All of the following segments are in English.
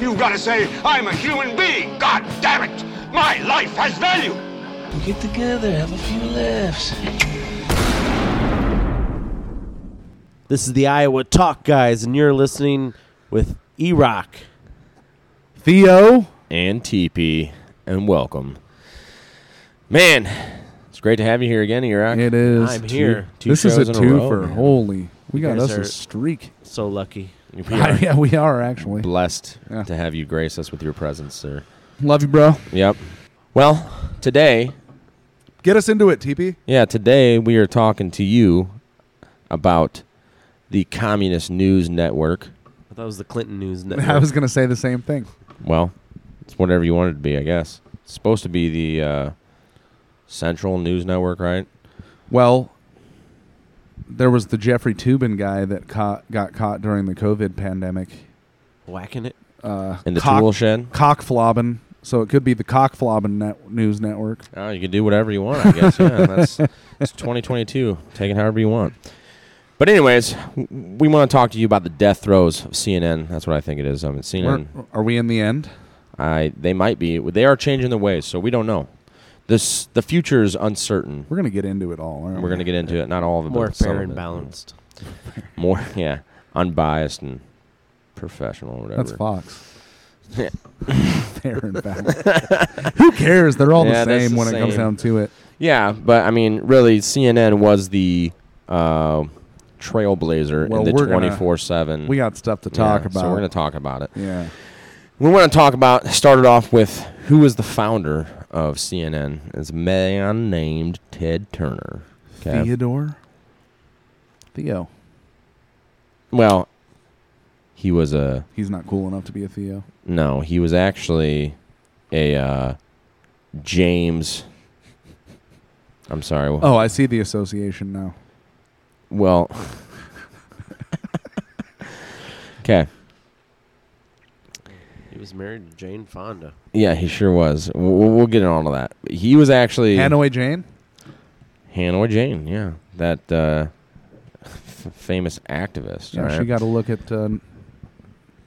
You've got to say, I'm a human being. God damn it. My life has value. Get together, have a few laughs. This is the Iowa Talk Guys, and you're listening with E Rock. Theo. and TP, and welcome. Man, it's great to have you here again, E Rock. It is. I'm two- here. Two this is a shows in two row, for man. holy. We got us are- a streak. So lucky. We are yeah, we are actually. blessed Yeah. to have you grace us with your presence, sir. Love you, bro. Yep. Well, today, Get us into it, TP. yeah, today we are talking to you about the Communist News Network. That was the Clinton News Network. I was gonna say the same thing. Well, it's whatever you want it to be, I guess. It's supposed to be the uh, Central News Network, right? Well, there was the Jeffrey Toobin guy that caught, got caught during the COVID pandemic. whacking it. Uh, In the cock, tool shed. cock flobbing. So it could be the cock flobbing net, news network. Oh, you can do whatever you want, I guess. Yeah, that's it's 2022. Take it however you want. But anyways, we want to talk to you about the death throes of CNN. That's what I think it is. I mean, CNN. We're- are we in the end? I they might be. They are changing their ways, so we don't know. This the future is uncertain. We're gonna get into it all. Aren't We're going to get into it. Not all of it, More but fair of and balanced. More, yeah, unbiased and professional, or whatever. That's Fox. Yeah. Fair and balanced. Who cares? They're all Yeah, the that's same the when it comes down to it. Yeah, but I mean, really, CNN was the uh, trailblazer Well, in the twenty four seven. We got stuff to talk about. So we're going to talk about it. Yeah. We want to talk about. Started off with who was the founder of CNN? is a man named Ted Turner. Okay. Theodore. Theo. Well, he was a He's not cool enough to be a Theo. no. He was actually a uh, James. I'm sorry. Oh, I see the association now. Well. Okay. He was married to Jane Fonda. Yeah, he sure was. We'll, we'll get on to that. He was actually Hanoi Jane. Hanoi Jane. Yeah, that uh, f- famous activist. Yeah, right? she got to look at uh,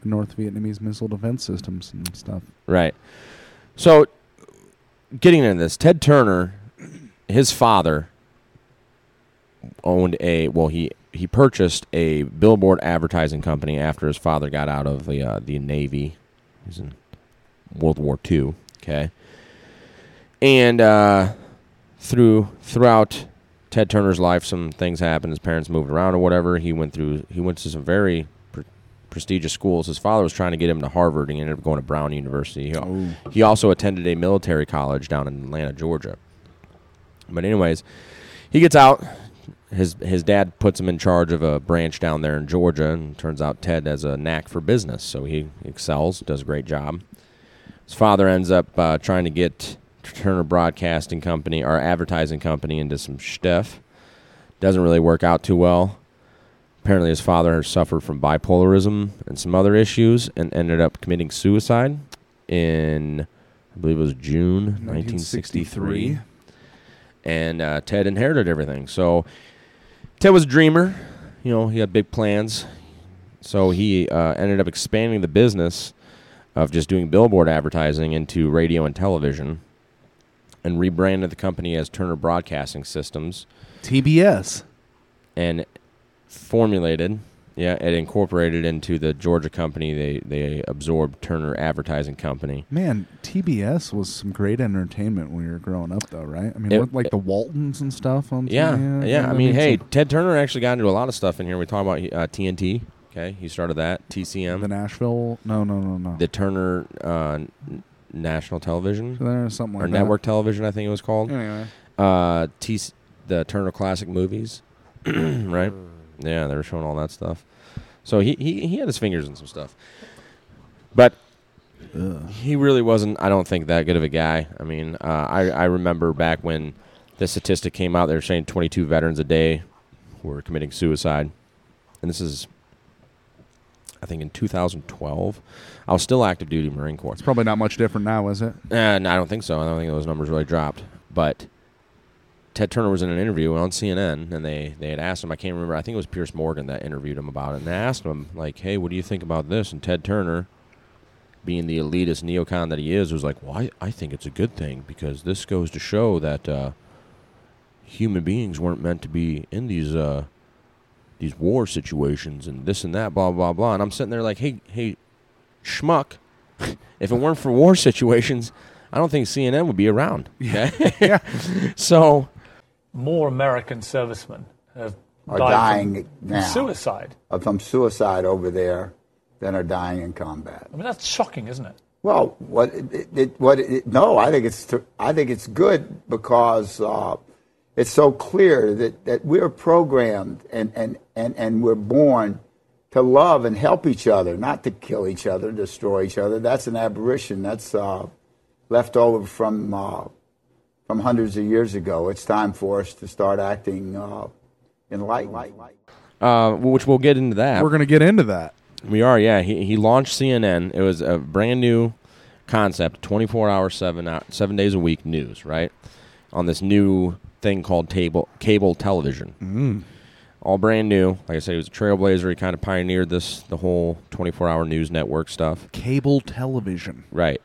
North Vietnamese missile defense systems and stuff. Right. So, getting into this, Ted Turner, his father owned a well, he he purchased a billboard advertising company after his father got out of the uh, the Navy. He's in World War II. Okay. And uh, through throughout Ted Turner's life, some things happened. His parents moved around or whatever. He went through. He went to some very pre- prestigious schools. His father was trying to get him to Harvard, and he ended up going to Brown University. He, Oh. he also attended a military college down in Atlanta, Georgia. But anyways, he gets out. His his dad puts him in charge of a branch down there in Georgia, and turns out Ted has a knack for business, so he excels, does a great job. His father ends up uh, trying to get Turner Broadcasting Company, our advertising company, into some stuff. Doesn't really work out too well. Apparently, his father suffered from bipolarism and some other issues, and ended up committing suicide in, I believe it was June 1963 and uh, Ted inherited everything. So Ted was a dreamer. You know, he had big plans. So he uh, ended up expanding the business of just doing billboard advertising into radio and television, and rebranded the company as Turner Broadcasting Systems, TBS. and formulated Yeah, it incorporated into the Georgia company. They they absorbed Turner Advertising Company. Man, TBS was some great entertainment when we were growing up, though, right? I mean, It- what, like the Waltons and stuff on. Yeah, TBS, yeah. I mean, hey, Ted Turner actually got into a lot of stuff in here. We talk about uh, TNT. Okay, he started that. TCM, the Nashville. No, no, no, no. the Turner uh, National Television There's something like or that. Network Television, I think it was called. Anyway, Uh, T the Turner Classic Movies, right? Yeah, they were showing all that stuff. So he, he he had his fingers in some stuff, but he really wasn't. I don't think that good of a guy. I mean, uh, I I remember back when the statistic came out, they were saying 22 veterans a day were committing suicide, and this is. I think in 2012, I was still active duty Marine Corps. it's probably not much different now, is it? And I don't think so. I don't think those numbers really dropped. But Ted Turner was in an interview on CNN, and they, they had asked him. I can't remember. I think it was Piers Morgan that interviewed him about it, and they asked him like, "Hey, what do you think about this?" And Ted Turner, being the elitist neocon that he is, was like, "Well, I, I think it's a good thing because this goes to show that uh, human beings weren't meant to be in these uh, these war situations and this and that, blah blah blah." And I'm sitting there like, "Hey, hey, schmuck." if it weren't for war situations, I don't think CNN would be around. Okay? so more American servicemen have Are died dying from now. suicide. from suicide over there than are dying in combat. I mean, that's shocking, isn't it? Well, what it, it, what it, no, I think it's I think it's good because uh, it's so clear that, that we're programmed and, and, and, and we're born to love and help each other, not to kill each other, destroy each other. That's an aberration. That's uh, left over from uh, from hundreds of years ago. It's time for us to start acting uh, enlightened. uh, which we'll get into that. We're gonna get into that. We are, yeah. He he launched CNN. It was a brand new concept, 24 hours, seven hou- seven days a week news, right? On this new thing called table cable television. Mm. All brand new. Like I said, he was a trailblazer. He kind of pioneered this the whole 24 hour news network stuff, Cable television. right?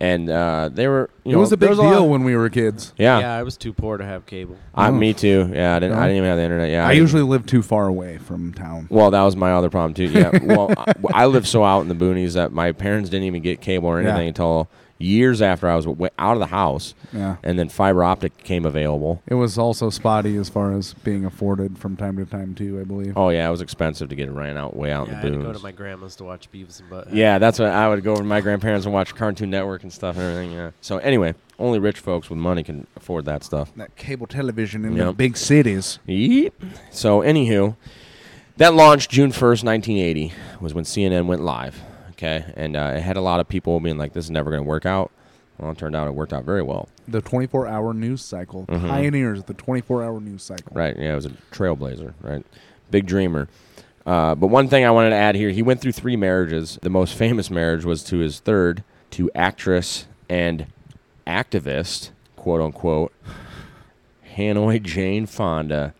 And uh, they were, you it know, was a there big lot- deal when we were kids. yeah. Yeah, I was too poor to have cable. I, Oh. me too. Yeah, I didn't. No? I didn't even have the internet. Yeah, I usually live too far away from town. Well, that was my other problem too. Yeah. Well, I, I lived so out in the boonies that my parents didn't even get cable or Yeah. anything until years after I was w- out of the house, Yeah. and then fiber optic came available. It was also spotty as far as being afforded from time to time too. I believe. Oh yeah, it was expensive to get it ran out way out Yeah, I in had the to boonies. go to my grandma's to watch Beavis and Butt. yeah, that's what I would go over to my grandparents and watch Cartoon Network and stuff and everything. Yeah. So anyway, only rich folks with money can afford that stuff. That cable television in the big cities. Yep. So, anywho, that launched June 1st, 1980, was when CNN went live. Okay. And uh, it had a lot of people being like, this is never going to work out. Well, it turned out it worked out very well. The 24-hour news cycle. Mhm. Pioneers of the 24-hour news cycle. Right. Yeah. It was a trailblazer, right? Big dreamer. Uh, but one thing I wanted to add here he went through three marriages. The most famous marriage was to his third, to actress and activist, quote unquote, Hanoi Jane Fonda.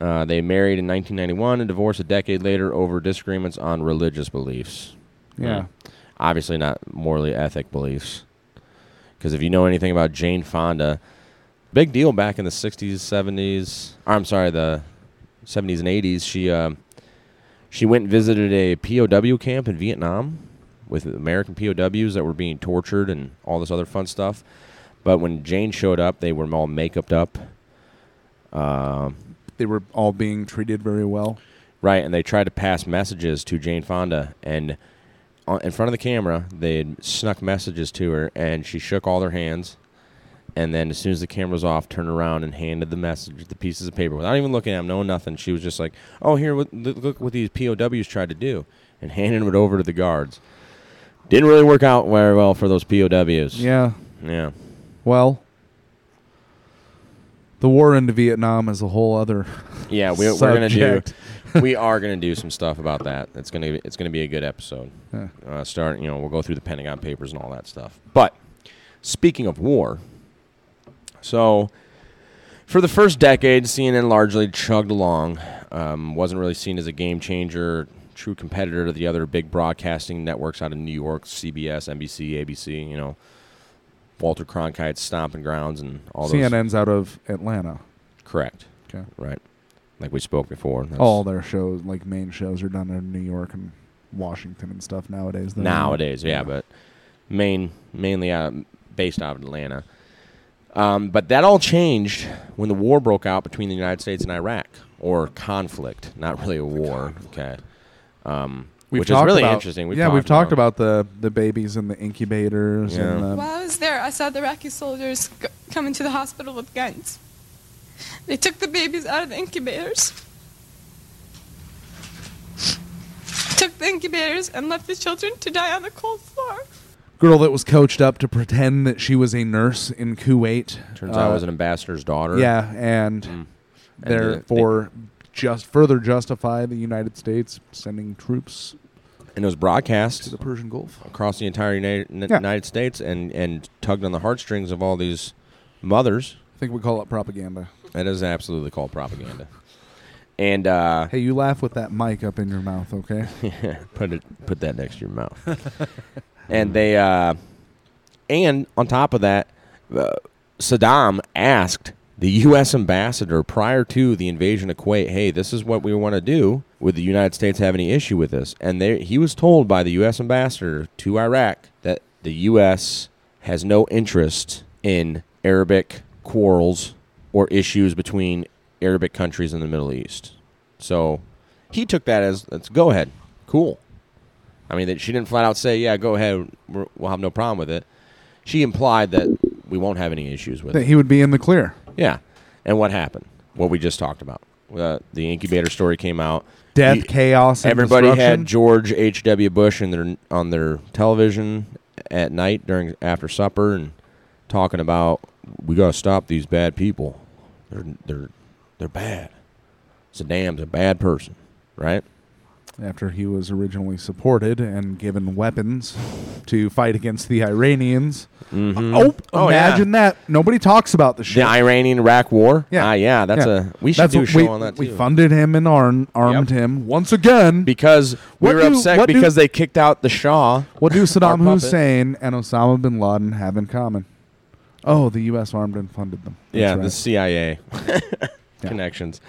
Uh, they married in 1991 and divorced a decade later over disagreements on religious beliefs. Yeah. Hmm. Obviously, not morally ethic beliefs. Because if you know anything about Jane Fonda, big deal back in the 60s, 70s. Or, I'm sorry, the 70s and 80s. She um, she went and visited a POW camp in Vietnam with American POWs that were being tortured and all this other fun stuff. But when Jane showed up, they were all makeuped up. Um, They were all being treated very well. Right, and they tried to pass messages to Jane Fonda, and in front of the camera, they had snuck messages to her, and she shook all their hands, and then as soon as the camera was off, turned around and handed the message, the pieces of paper, without even looking at them, knowing nothing. She was just like, "Oh, here, look look what these POWs tried to do," and handed it over to the guards. Didn't really work out very well for those POWs. Yeah. yeah. Well, the war into Vietnam is a whole other. Yeah, we, we're gonna do. We are gonna do some stuff about that. It's gonna be, it's gonna be a good episode. Yeah. Uh, start, you know, we'll go through the Pentagon Papers and all that stuff. But speaking of war, so for the first decade, CNN largely chugged along. Um, wasn't really seen as a game changer, true competitor to the other big broadcasting networks out of New York, CBS, NBC, ABC. You know, Walter Cronkite's stomping grounds and all those. CNN's out of Atlanta. Correct. Okay. Right. Like we spoke before. That's All their shows, like main shows, are done in New York and Washington and stuff nowadays. though. nowadays, yeah, but main mainly out, based out of Atlanta. Um, but that all changed when the war broke out between the United States and Iraq, or conflict, not really a war. Okay, um, We've which is really about- interesting. We've yeah, we've talked talked about the the babies in the incubators. Yeah. And the, While I was there, I saw the Iraqi soldiers g- come into the hospital with guns. They took the babies out of the incubators, took the incubators, and left the children to die on the cold floor. girl that was coached up to pretend that she was a nurse in Kuwait. Turns out uh, it was an ambassador's daughter. Yeah, and Mm. And therefore just further justify the United States sending troops and it was broadcast to the Persian Gulf. across the entire United, Yeah. United States and, and tugged on the heartstrings of all these mothers. I think we call it propaganda. That is absolutely called propaganda. And uh, Hey, you laugh with that mic up in your mouth, okay? put it put that next to your mouth. and they uh, and on top of that, uh, Saddam asked the U.S. ambassador prior to the invasion of Kuwait, "Hey, this is what we want to do. Would the United States have any issue with this?" And they, he was told by the U.S. ambassador to Iraq that the U.S. has no interest in Arabic quarrels or issues between Arabic countries in the Middle East. So he took that as let's go ahead, cool. I mean, that she didn't flat out say, "Yeah, go ahead, we're, we'll have no problem with it." She implied that we won't have any issues with that it. he would be in the clear. Yeah, and what happened? What we just talked about. Uh, the incubator story came out. Death, chaos, and Everybody had George H. W. Bush in their on their television at night during after supper and talking about we got to stop these bad people. They're they're they're bad. Saddam's a bad person, right? After he was originally supported and given weapons to fight against the Iranians. Mhm. Oh, Oh, yeah. imagine that. Nobody talks about the shit. The Iranian Iraq War. Yeah. Ah, yeah. That's Yeah. a. We should That's do a show we, on that too. We funded him and arm, armed him once again because we What were do- upset what do- because they kicked out the Shah. What do Saddam. Hussein and Osama bin Laden have in common? Oh, the U.S. armed and funded them. That's yeah, right. the CIA connections.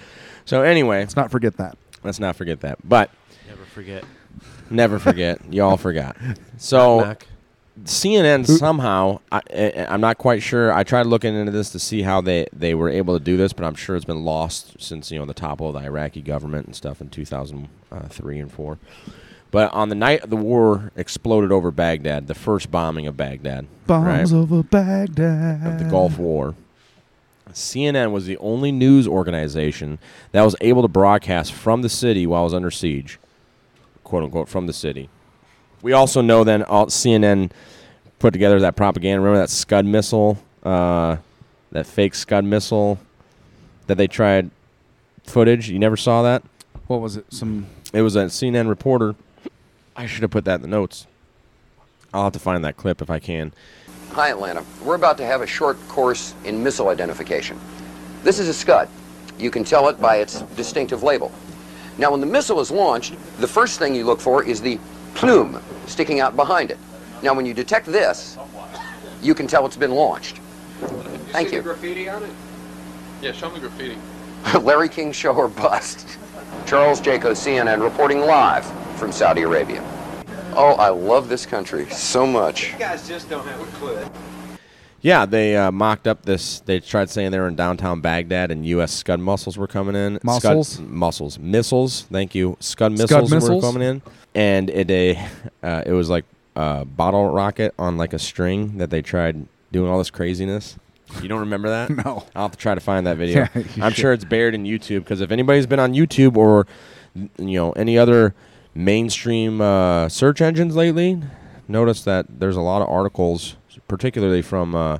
So anyway, Let's not forget that. let's not forget that. But Never forget. never forget, y'all forgot. So Knock. CNN somehow, I, I, I'm not quite sure. I tried looking into this to see how they, they were able to do this, but I'm sure it's been lost since you know the topple of the Iraqi government and stuff in 2003 uh, and four. But on the night the war exploded over Baghdad, the first bombing of Baghdad, Bombs right, over Baghdad. of the Gulf War, CNN was the only news organization that was able to broadcast from the city while it was under siege, quote unquote, from the city. We also know then all, CNN put together that propaganda. Remember that Scud missile, uh, that fake Scud missile that they tried footage? You never saw that? What was it? Some It was a CNN reporter. I should have put that in the notes. I'll have to find that clip if I can. Hi, Atlanta. We're about to have a short course in missile identification. This is a Scud. You can tell it by its distinctive label. Now, when the missile is launched, the first thing you look for is the plume sticking out behind it. Now, when you detect this, you can tell it's been launched. Thank See you. the graffiti on it? Yeah, show me graffiti. Larry King show or bust. Charles Jaco, CNN, reporting live from Saudi Arabia. Oh, I love this country so much. You guys just don't have a clue. Yeah, they uh, mocked up this. They tried saying they were in downtown Baghdad and U.S. Scud mussels were coming in. Mussels? Scud, mussels, missiles. Thank you. Scud Scud missiles, missiles? were coming in, and it a uh, it was like a bottle rocket on like a string that they tried doing all this craziness. You don't remember that? No. I'll have to try to find that video. Yeah, I'm should. sure it's buried in YouTube because if anybody's been on YouTube or you know any other mainstream uh, search engines lately, notice that there's a lot of articles, particularly from uh,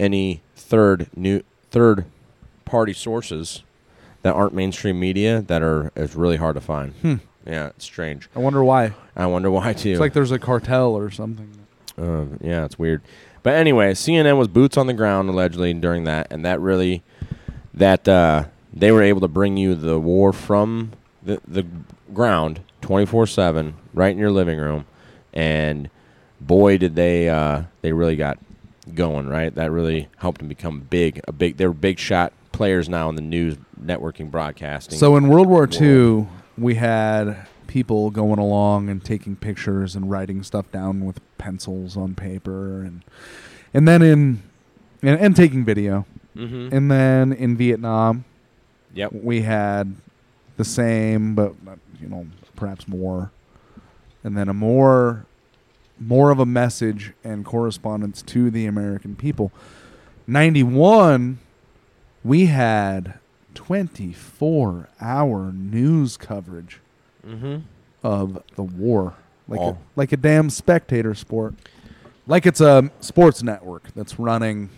any third new third party sources that aren't mainstream media that are is really hard to find. Hmm. Yeah, it's strange. I wonder why. I wonder why too. It's like there's a cartel or something. Uh, yeah, it's weird. But anyway, CNN was boots on the ground allegedly during that, and that really that uh, they were able to bring you the war from the the ground twenty four seven right in your living room, and boy did they uh, they really got going right. That really helped them become big. A big they were big shot players now in the news networking broadcasting. So in World War II, we had people going along and taking pictures and writing stuff down with pencils on paper, and and then in and, and taking video, Mhm. and then in Vietnam, Yep. we had the same, but you know perhaps more, and then a more more of a message and correspondence to the American people. Ninety one, we had twenty four hour news coverage Mhm. of the war, like a, Oh. like a damn spectator sport, like it's a sports network that's running.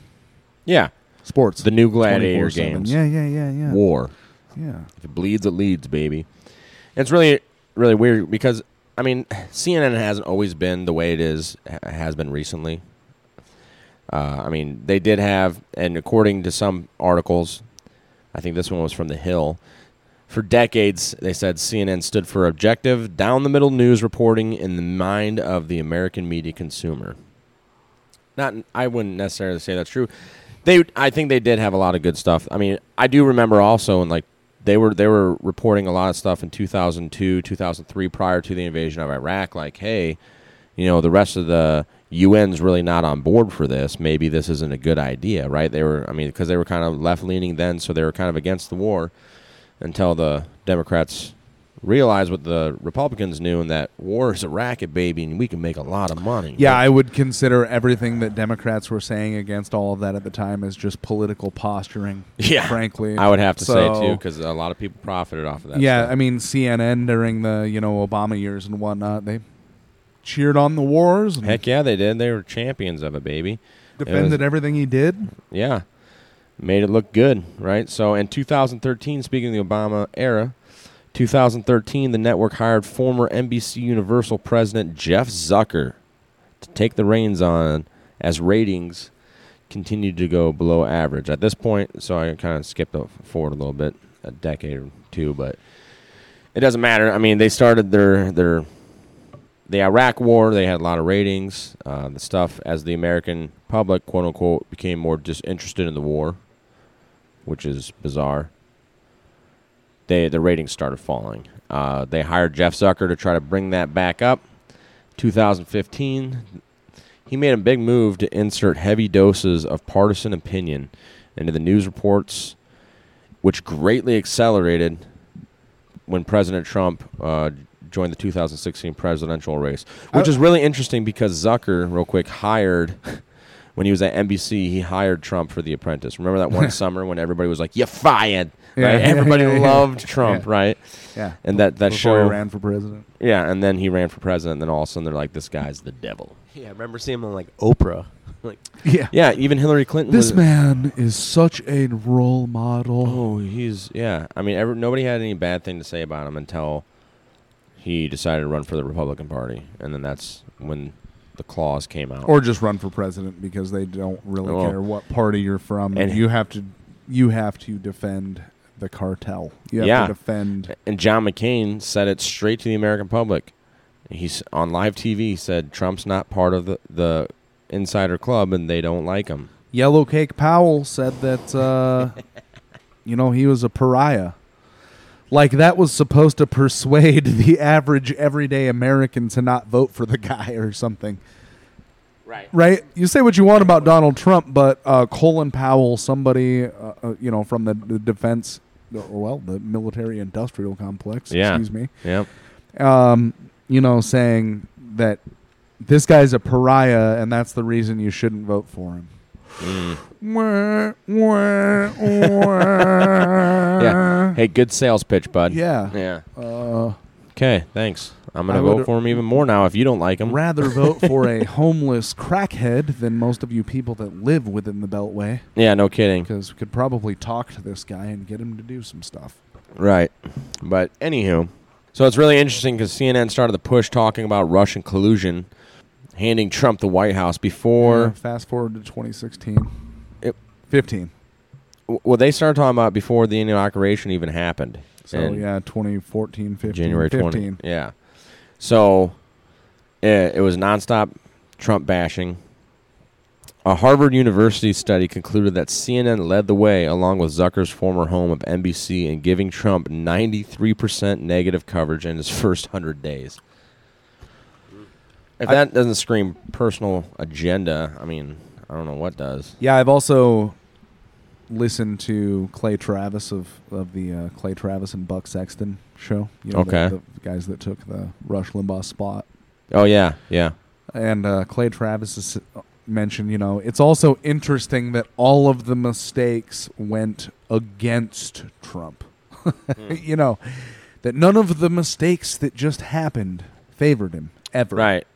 Yeah. Sports. The new gladiator 24/7. games. Yeah, yeah, yeah, yeah. War. Yeah. If it bleeds, it leads, baby. It's really, really weird because I mean, CNN hasn't always been the way it is has been recently. Uh, I mean, they did have, and according to some articles, I think this one was from The Hill. For decades, they said CNN stood for objective, down the middle news reporting in the mind of the American media consumer. Not, I wouldn't necessarily say that's true. They, I think they did have a lot of good stuff. I mean, I do remember also, in like they were they were reporting a lot of stuff in 2002, 2003, prior to the invasion of Iraq. Like, hey, you know, the rest of the UN's really not on board for this. Maybe this isn't a good idea, right? They were, I mean, because they were kind of left leaning then, so they were kind of against the war until the Democrats realized what the Republicans knew, and that war is a racket, baby, and we can make a lot of money. Yeah, I would consider everything that Democrats were saying against all of that at the time as just political posturing. Yeah, frankly, I would have to say So- too, because a lot of people profited off of that. yeah, stuff. I mean CNN during the you know Obama years and whatnot, they cheered on the wars Heck yeah, they did. They were champions of it, baby. It was- defended everything he did. Yeah. Made it look good, right? So in 2013, speaking of the Obama era, 2013, the network hired former NBC Universal president Jeff Zucker to take the reins on as ratings continued to go below average. At this point, so I kind of skipped forward a little bit, a decade or two, but it doesn't matter. I mean, they started their their the Iraq War. They had a lot of ratings. Uh, the stuff as the American public, quote unquote, became more disinterested in the war, which is bizarre. They the ratings started falling. Uh, they hired Jeff Zucker to try to bring that back up. 2015, he made a big move to insert heavy doses of partisan opinion into the news reports, which greatly accelerated when President Trump uh, joined the 2016 presidential race, which I- is really interesting because Zucker, real quick, hired when he was at NBC, he hired Trump for The Apprentice. Remember that one summer when everybody was like, "You're fired." Yeah, right? Everybody yeah, yeah. loved Trump, Yeah. right? Yeah. And that that Before show he ran for president. Yeah, and then he ran for president. And then all of a sudden they're like, "This guy's the devil." Yeah, I remember seeing him on like Oprah. like Yeah. Yeah, even Hillary Clinton. This was, man is such a role model. Oh, he's yeah. I mean, every, nobody had any bad thing to say about him until he decided to run for the Republican Party, and then that's when the clause came out. Or just run for president because they don't really Well, care what party you're from. and- you have to you have to defend the cartel. You have yeah, to defend And John McCain said it straight to the American public. He's on live TV. Said Trump's not part of the the insider club, and they don't like him. Yellow Cake Powell said that uh, you know he was a pariah. Like that was supposed to persuade the average everyday American to not vote for the guy or something. Right. Right. You say what you want about Donald Trump, but uh, Colin Powell, somebody uh, uh, you know from the, the defense, well, the military industrial complex. Yeah. Excuse me. Yep. Um, you know, saying that this guy's a pariah, and that's the reason you shouldn't vote for him. Wah. Yeah. Hey, good sales pitch, bud. Yeah. Yeah. Uh, Okay. Thanks. I'm gonna vote for him even more now if you don't like him. rather vote for a homeless crackhead than most of you people that live within the Beltway. Yeah. No kidding. Because we could probably talk to this guy and get him to do some stuff. Right. But anywho, so it's really interesting because CNN started the push talking about Russian collusion, handing Trump the White House Yeah, before. fast forward to 2016. It- 15. w- Well, they started talking about before the inauguration even happened. So, yeah, 2014, 15. January 15. 20. Yeah. So it, it was nonstop Trump bashing. A Harvard University study concluded that CNN led the way, along with Zucker's former home of NBC, in giving Trump 93% negative coverage in his first 100 days. If I- that doesn't scream personal agenda, I mean, I don't know what does. Yeah, I've also listened to Clay Travis of of the uh, Clay Travis and Buck Sexton show. You know, the- Okay. the, guys that took the Rush Limbaugh spot. Oh, yeah, yeah. And uh, Clay Travis has mentioned, you know, it's also interesting that all of the mistakes went against Trump. you know, that none of the mistakes that just happened favored him ever. Right.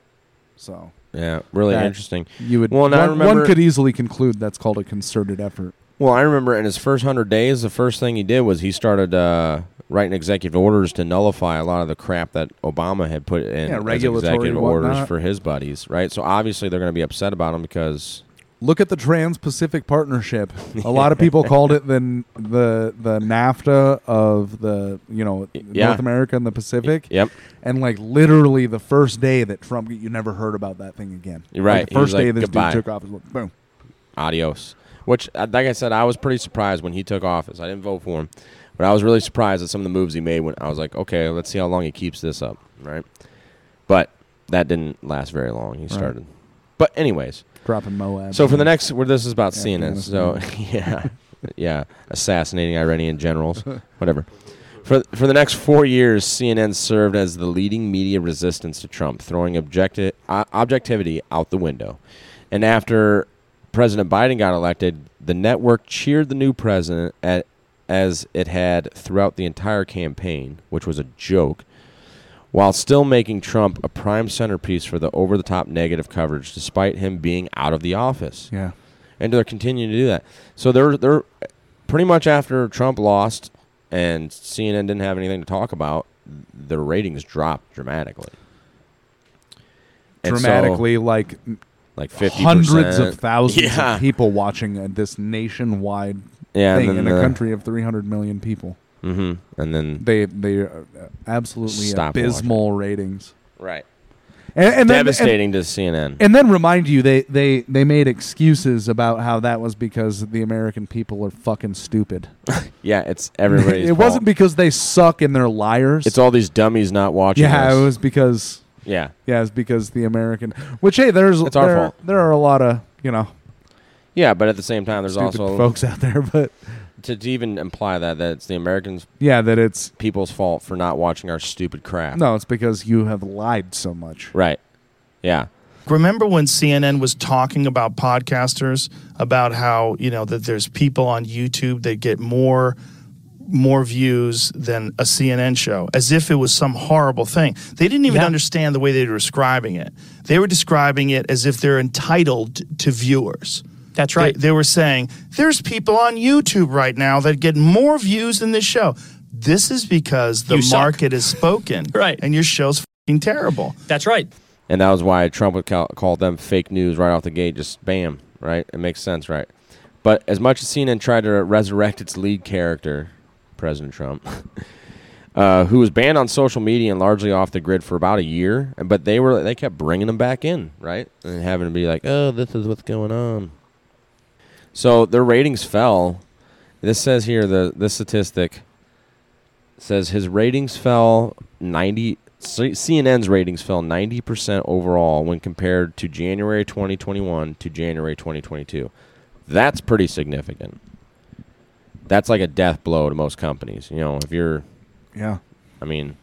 So Yeah, really that interesting. You would Well, and I one, one could easily conclude that's called a concerted effort. Well, I remember in his first hundred days, the first thing he did was he started uh, writing executive orders to nullify a lot of the crap that Obama had put in Yeah, regulatory executive orders for his buddies, right? So obviously they're going to be upset about him because Look at the Trans-Pacific Partnership. A lot of people called it the the the NAFTA of the you know yeah. North America and the Pacific. Yep. And like literally the first day that Trump, you never heard about that thing again. You're Like, right. the first day like, this "Goodbye." dude took office, boom. adios. Which, uh, like I said, I was pretty surprised when he took office. I didn't vote for him, but I was really surprised at some of the moves he made. When I was like, okay, let's see how long he keeps this up, right? But that didn't last very long. He started. But anyways, Dropping MOAB. So for the next, where this is about CNN. So yeah, yeah, assassinating Iranian generals, whatever. For for the next four years, CNN served as the leading media resistance to Trump, throwing objecti- uh, objectivity out the window. And after President Biden got elected, the network cheered the new president at, as it had throughout the entire campaign, which was a joke while still making Trump a prime centerpiece for the over the top negative coverage, despite him being out of the office. Yeah. And they're continuing to do that. So they're they're pretty much after Trump lost and CNN didn't have anything to talk about, their ratings dropped dramatically. And so- dramatically like like 50%. hundreds of thousands Yeah. of people watching uh, this nationwide Yeah, thing then in a the- country of 300 million people. Mhm. And then they they absolutely Stop abysmal ratings. Right. And, and then- Devastating and- to CNN. And then remind you they, they they made excuses about how that was because the American people are fucking stupid. yeah, it's everybody's it wasn't because they suck and they're liars. It's all these dummies not watching yeah, us. it was because Yeah. yeah, it's because the American. Which hey, there's It's our there, fault. There are a lot of you know Yeah, but at the same time, there's Stupid also folks out there, but to, to even imply that that it's the Americans, yeah, that it's people's fault for not watching our stupid crap. no, it's because you have lied so much. Right. Yeah. Remember when CNN was talking about podcasters about how, you know, that there's people on YouTube that get more more views than a CNN show as if it was some horrible thing. They didn't even understand the way they were describing it. They were describing it as if they're entitled to viewers. That's right. They, they were saying, there's people on YouTube right now that get more views than this show. This is because the You market has spoken. right. And your show's fing terrible. That's right. And that was why Trump would call, call them fake news right off the gate. Just bam, right? It makes sense, right? But as much as CNN tried to resurrect its lead character, President Trump, uh, who was banned on social media and largely off the grid for about a year, but they were they kept bringing him back in, right? And having to be like, oh, this is what's going on. So their ratings fell. This says here the this statistic says his ratings fell 90 CNN's ratings fell 90% overall when compared to January 2021 to January 2022. That's pretty significant. That's like a death blow to most companies. You know, if you're Yeah. I mean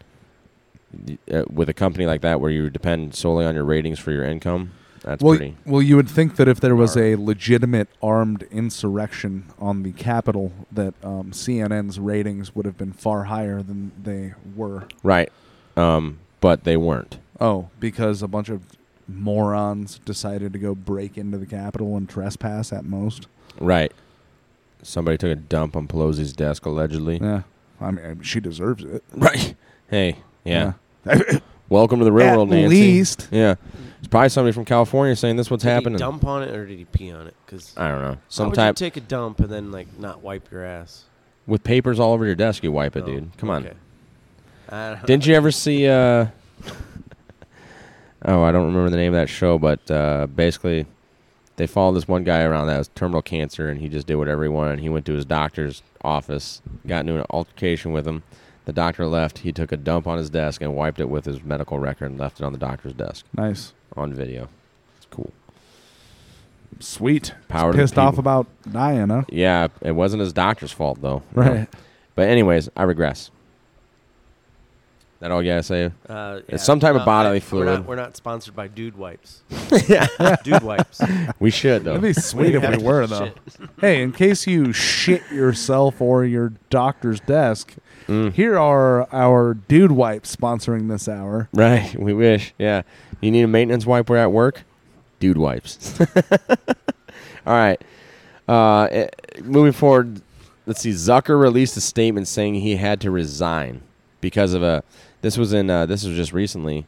uh, with a company like that where you depend solely on your ratings for your income, that's well, pretty well, you would think that if there was a legitimate armed insurrection on the Capitol, that um, CNN's ratings would have been far higher than they were. right. Um, but they weren't. Oh, because a bunch of morons decided to go break into the Capitol and trespass at most. Right. Somebody took a dump on Pelosi's desk allegedly. Yeah. I mean, she deserves it. Right. Hey, yeah. Yeah. Welcome to the real At world, Nancy. least. Yeah. It's probably somebody from California saying this what's Did happening. he dump on it or did he pee on it? Because I don't know. Some Some type you take a dump and then like not wipe your ass? with papers all over your desk, you wipe it, Oh, dude. Come on. okay. I don't- Didn't you ever see uh Oh, I don't remember the name of that show, but uh basically they followed this one guy around that was terminal cancer, and he just did whatever he wanted. He went to his doctor's office, got into an altercation with him. The doctor left. He took a dump on his desk and wiped it with his medical record and left it on the doctor's desk. Nice. On video. It's cool. Sweet. Power He's to the pissed off people. about dying, huh? Yeah, it wasn't his doctor's fault though. Right. But anyways, I regress. That all you gotta say? Uh, it's yeah, some type no, of bodily I- fluid. We're not, we're not sponsored by Dude Wipes. yeah, Dude Wipes. We should though. It'd be sweet if we were though. Hey, in case you shit yourself or your doctor's desk, Mm. here are our dude wipes sponsoring this hour. Right. We wish. Yeah. You need a maintenance wipe at work? Dude wipes. All right. Uh, eh, moving forward, let's see. Zucker released a statement saying he had to resign because of a. This was in. Uh, this was just recently,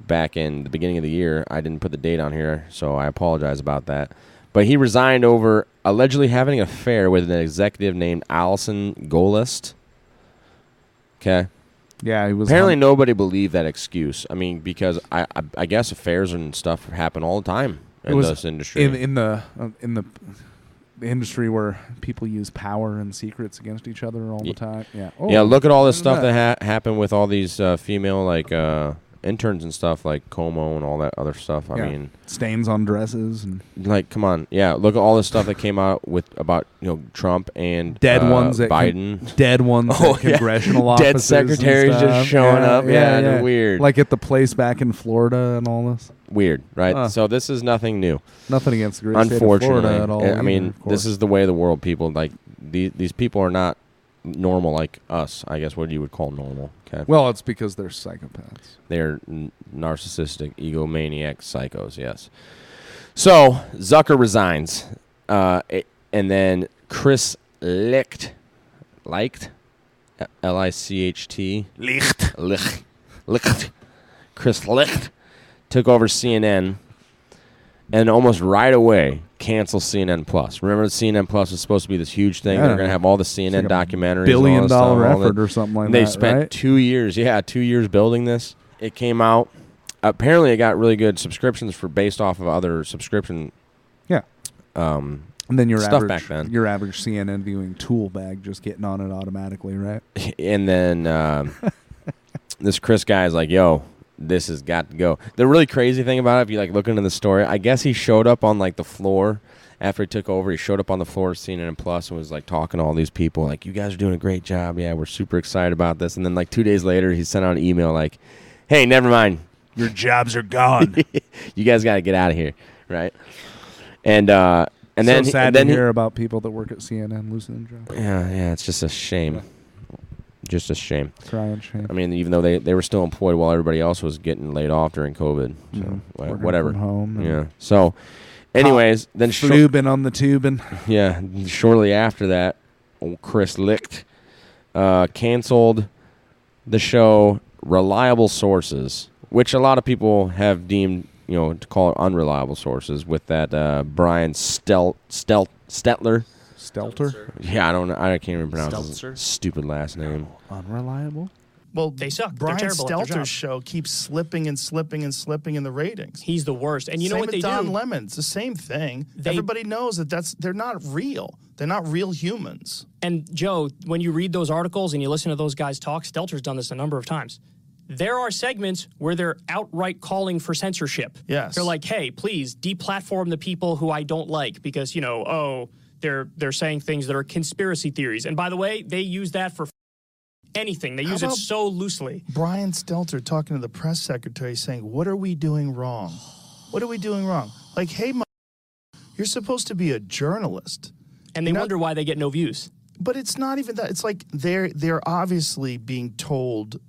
back in the beginning of the year. I didn't put the date on here, so I apologize about that. But he resigned over allegedly having an affair with an executive named Allison Gollust. Okay. Yeah, he was Apparently, hum- nobody believed that excuse. I mean, because I, I, I guess affairs and stuff happen all the time in this industry. in in the uh, in the industry where people use power and secrets against each other all the time. Yeah. yeah, Oh, look at all this at stuff that, ha- happened with all these uh, female like uh, interns and stuff, like Cuomo and all that other stuff. I Yeah. mean, stains on dresses and like, come on, yeah, look at all the stuff that came out with about you know Trump and dead uh, ones Biden, dead ones Oh, at yeah. congressional dead offices and secretaries stuff. just showing up. Yeah, they're weird, Like at the place back in Florida and all this. weird, right? Huh. So this is nothing new. Nothing against the great state of Unfortunately, Florida at all I either, mean, of course. this is the way of the world. People like these. These people are not normal like us. I guess what you would call normal. Okay. Well, it's because they're psychopaths. They're n- narcissistic, egomaniac psychos. Yes. So Zucker resigns, uh, it- and then Chris Licht, liked, L I C H T, Licht, Licht, Licht, Chris Licht took over CNN, and almost right away canceled CNN Plus. Remember, CNN Plus was supposed to be this huge thing. Yeah. They're going to have all the CNN like documentaries, billion and all this stuff, dollar all effort or something like And they spent right? two years, yeah, two years building this. It came out. Apparently, it got really good subscriptions for based off of other subscription. Yeah. Um, And then your stuff average back then. your average CNN viewing tool bag just getting on it automatically, right? and then um, this Chris guy is like, "Yo, this has got to go." The really crazy thing about it, if you like look into the story, I guess he showed up on like the floor after he took over. He showed up on the floor of CNN Plus and was like talking to all these people, like, "You guys are doing a great job. Yeah, we're super excited about this." And then like two days later, he sent out an email like, "Hey, never mind, your jobs are gone. you guys got to get out of here." Right? And uh, and then so he- sad and then to he- hear about people that work at CNN losing their jobs. yeah, yeah, it's just a shame. Just a shame. Crying shame. I mean, even though they, they were still employed while everybody else was getting laid off during COVID. So, Mhm. wha- whatever. home yeah. So, anyways, then Flubing on the tubing. yeah, shortly after that, Chris Licht uh, canceled the show Reliable Sources, which a lot of people have deemed, you know, to call it unreliable sources with that uh, Brian Stel- Stel- Stetler. Stelter? Yeah, I don't know. I can't even pronounce his stupid last name. Unreliable? Well, They suck. They're Brian terrible at their Stelter's job. show keeps slipping and slipping and slipping in the ratings. He's the worst. And you know Same what with they Don do? Lemon. It's the same thing. They- Everybody knows that that's they're not real. They're not real humans. And Joe, when you read those articles and you listen to those guys talk, Stelter's done this a number of times. There are segments where they're outright calling for censorship. Yes. They're like, "Hey, please deplatform the people who I don't like because, you know, oh, they're they're saying things that are conspiracy theories." And by the way, they use that for anything. They How use it so loosely. Brian Stelter talking to the press secretary saying, "What are we doing wrong? What are we doing wrong?" Like, "Hey, you're supposed to be a journalist." And they not- wonder why they get no views. But it's not even that. It's like they're they're obviously being told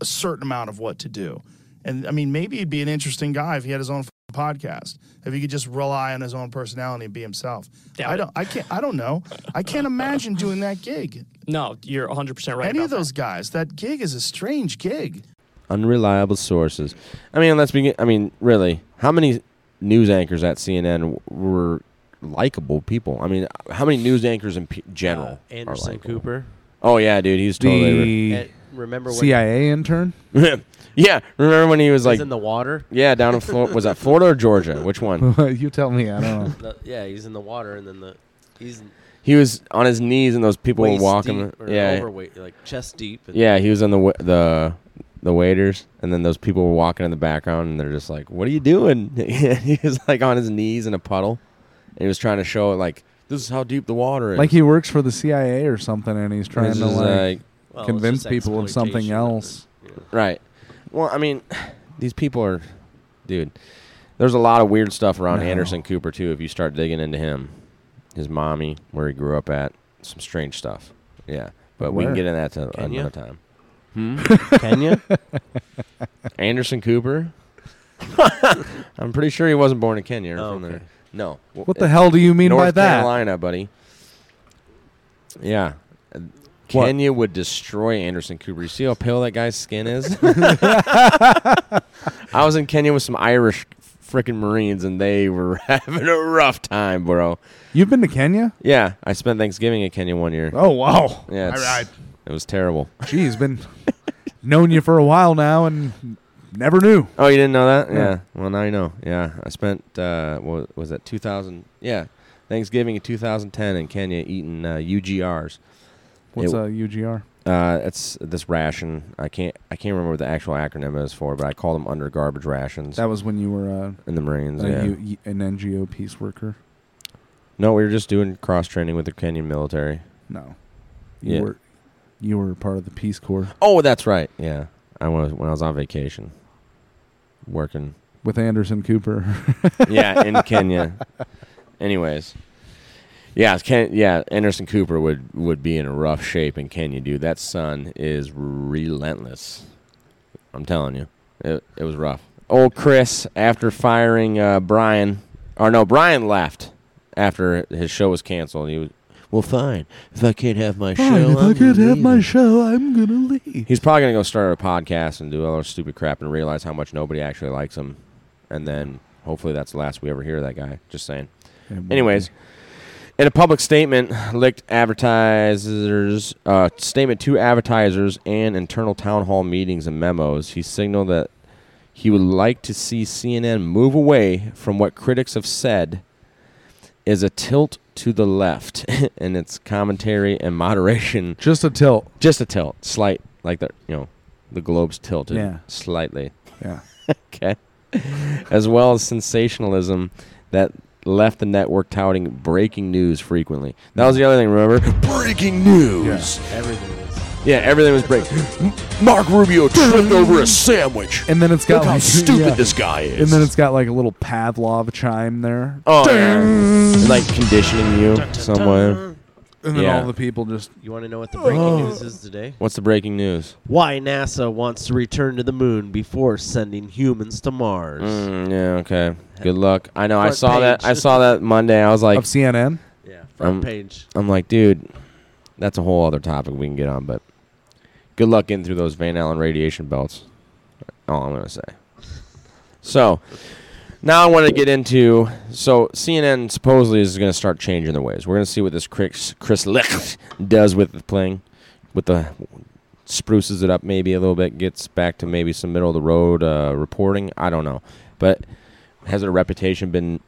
a certain amount of what to do. And I mean, maybe he'd be an interesting guy if he had his own podcast. If he could just rely on his own personality and be himself. I don't. I can't. I don't know. I can't imagine doing that gig. No, you're 100% right Any about of those guys. That gig is a strange gig. Unreliable sources. I mean, let's begin. I mean, really, how many news anchors at CNN were likable people? I mean, how many news anchors in p- general Uh, Anderson likable? Cooper. Oh yeah, dude, he's totally. Uh, remember when CIA intern. yeah, remember when he was He's like in the water? Yeah, down in Florida. was that Florida or Georgia? Which one? you tell me. I don't know. The- yeah, he's in the water, and then the he's He was on his knees, and those people waist were walking. deep or yeah, overweight, like chest deep. And yeah. He was on the wa- the the waiters, and then those people were walking in the background, and they're just like, "What are you doing?" he was like on his knees in a puddle, and he was trying to show it like, "This is how deep the water is." Like he works for the CIA or something, and he's trying This to is like, like- Well, it's convince just people of something exploitation, else. Right. Well, I mean, these people are, dude. There's a lot of weird stuff around No. Anderson Cooper too. If you start digging into him, his mommy, where he grew up at, some strange stuff. Yeah, but we can get into that to Kenya? another time. Hmm? Kenya? Anderson Cooper. I'm pretty sure he wasn't born in Kenya. Or Oh, from there. No. What the hell do you mean North by that? Carolina, buddy. Yeah. What? Kenya would destroy Anderson Cooper. You see how pale that guy's skin is? I was in Kenya with some Irish freaking Marines, and they were having a rough time, bro. You've been to Kenya? Yeah, I spent Thanksgiving in Kenya one year. Oh wow! Yeah, I- I- it was terrible. Geez, been known you for a while now and never knew. Oh, you didn't know that? Yeah. Yeah. Well, now you know. Yeah, I spent uh, what was that 2000? Yeah, Thanksgiving in 2010 in Kenya eating uh, UGRs. What's It- a UGR? Uh, it's this ration. I can't. I can't remember what the actual acronym is for, but I call them under garbage rations. That was when you were uh, in the Marines. yeah. U- an NGO peace worker. no, we were just doing cross training with the Kenyan military. No, you Yeah. were you were part of the Peace Corps Oh, that's right. Yeah, I was when I was on vacation, working. with Anderson Cooper. yeah, in Kenya. Anyways, yeah, Ken, yeah, Anderson Cooper would would be in a rough shape in Kenya, dude. That sun is relentless. I'm telling you, it it was rough. Old Chris, after firing uh, Brian, or no, Brian left after his show was canceled. He was, well, fine. If I can't have my Fine, show, if I I'm could have my show, I'm gonna leave. He's probably gonna go start a podcast and do all this stupid crap and realize how much nobody actually likes him, and then hopefully that's the last we ever hear of that guy. Just saying. Won't Anyways, in a public statement, licked advertisers uh, statement to advertisers and internal town hall meetings and memos, he signaled that he would like to see CNN move away from what critics have said is a tilt to the left in its commentary and moderation. Just a tilt. Just a tilt, slight, like the you know, the globe's tilted Yeah. slightly. Yeah. okay. As well as sensationalism that left the network touting breaking news frequently. That was the other thing. Remember, breaking news. Everything is. Yeah, everything was breaking. Marco Rubio tripped over a sandwich. And then it's got Look how like stupid yeah. this guy is. And then it's got like a little Pavlov chime there. Oh, yeah. like conditioning you somewhere. And then yeah. all the people just You want to know what the breaking news is today? What's the breaking news? Why NASA wants to return to the moon before sending humans to Mars. Mm, yeah, okay. Good luck. I know. I Front saw that. I page. saw that Monday. I was like, of CNN. Yeah, front I'm, page. I'm like, dude, that's a whole other topic we can get on, but good luck getting through those Van Allen radiation belts. All I'm gonna say. So now I want to get into so CNN supposedly is going to start changing their ways. We're going to see what this Chris Chris Licht does with the playing, with the spruces it up maybe a little bit, gets back to maybe some middle of the road uh, reporting. I don't know, but has their reputation been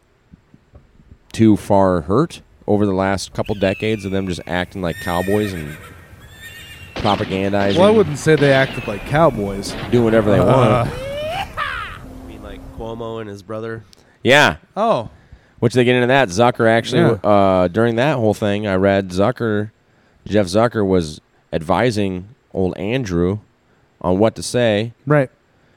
too far hurt over the last couple decades of them just acting like cowboys and propagandizing, Well, I wouldn't say they acted like cowboys. doing whatever they Uh, want? I Cuomo and his brother. Yeah. Oh. Which they get into that. Zucker actually, Yeah. uh, during that whole thing, I read Zucker, Jeff Zucker was advising old Andrew on what to say. Right.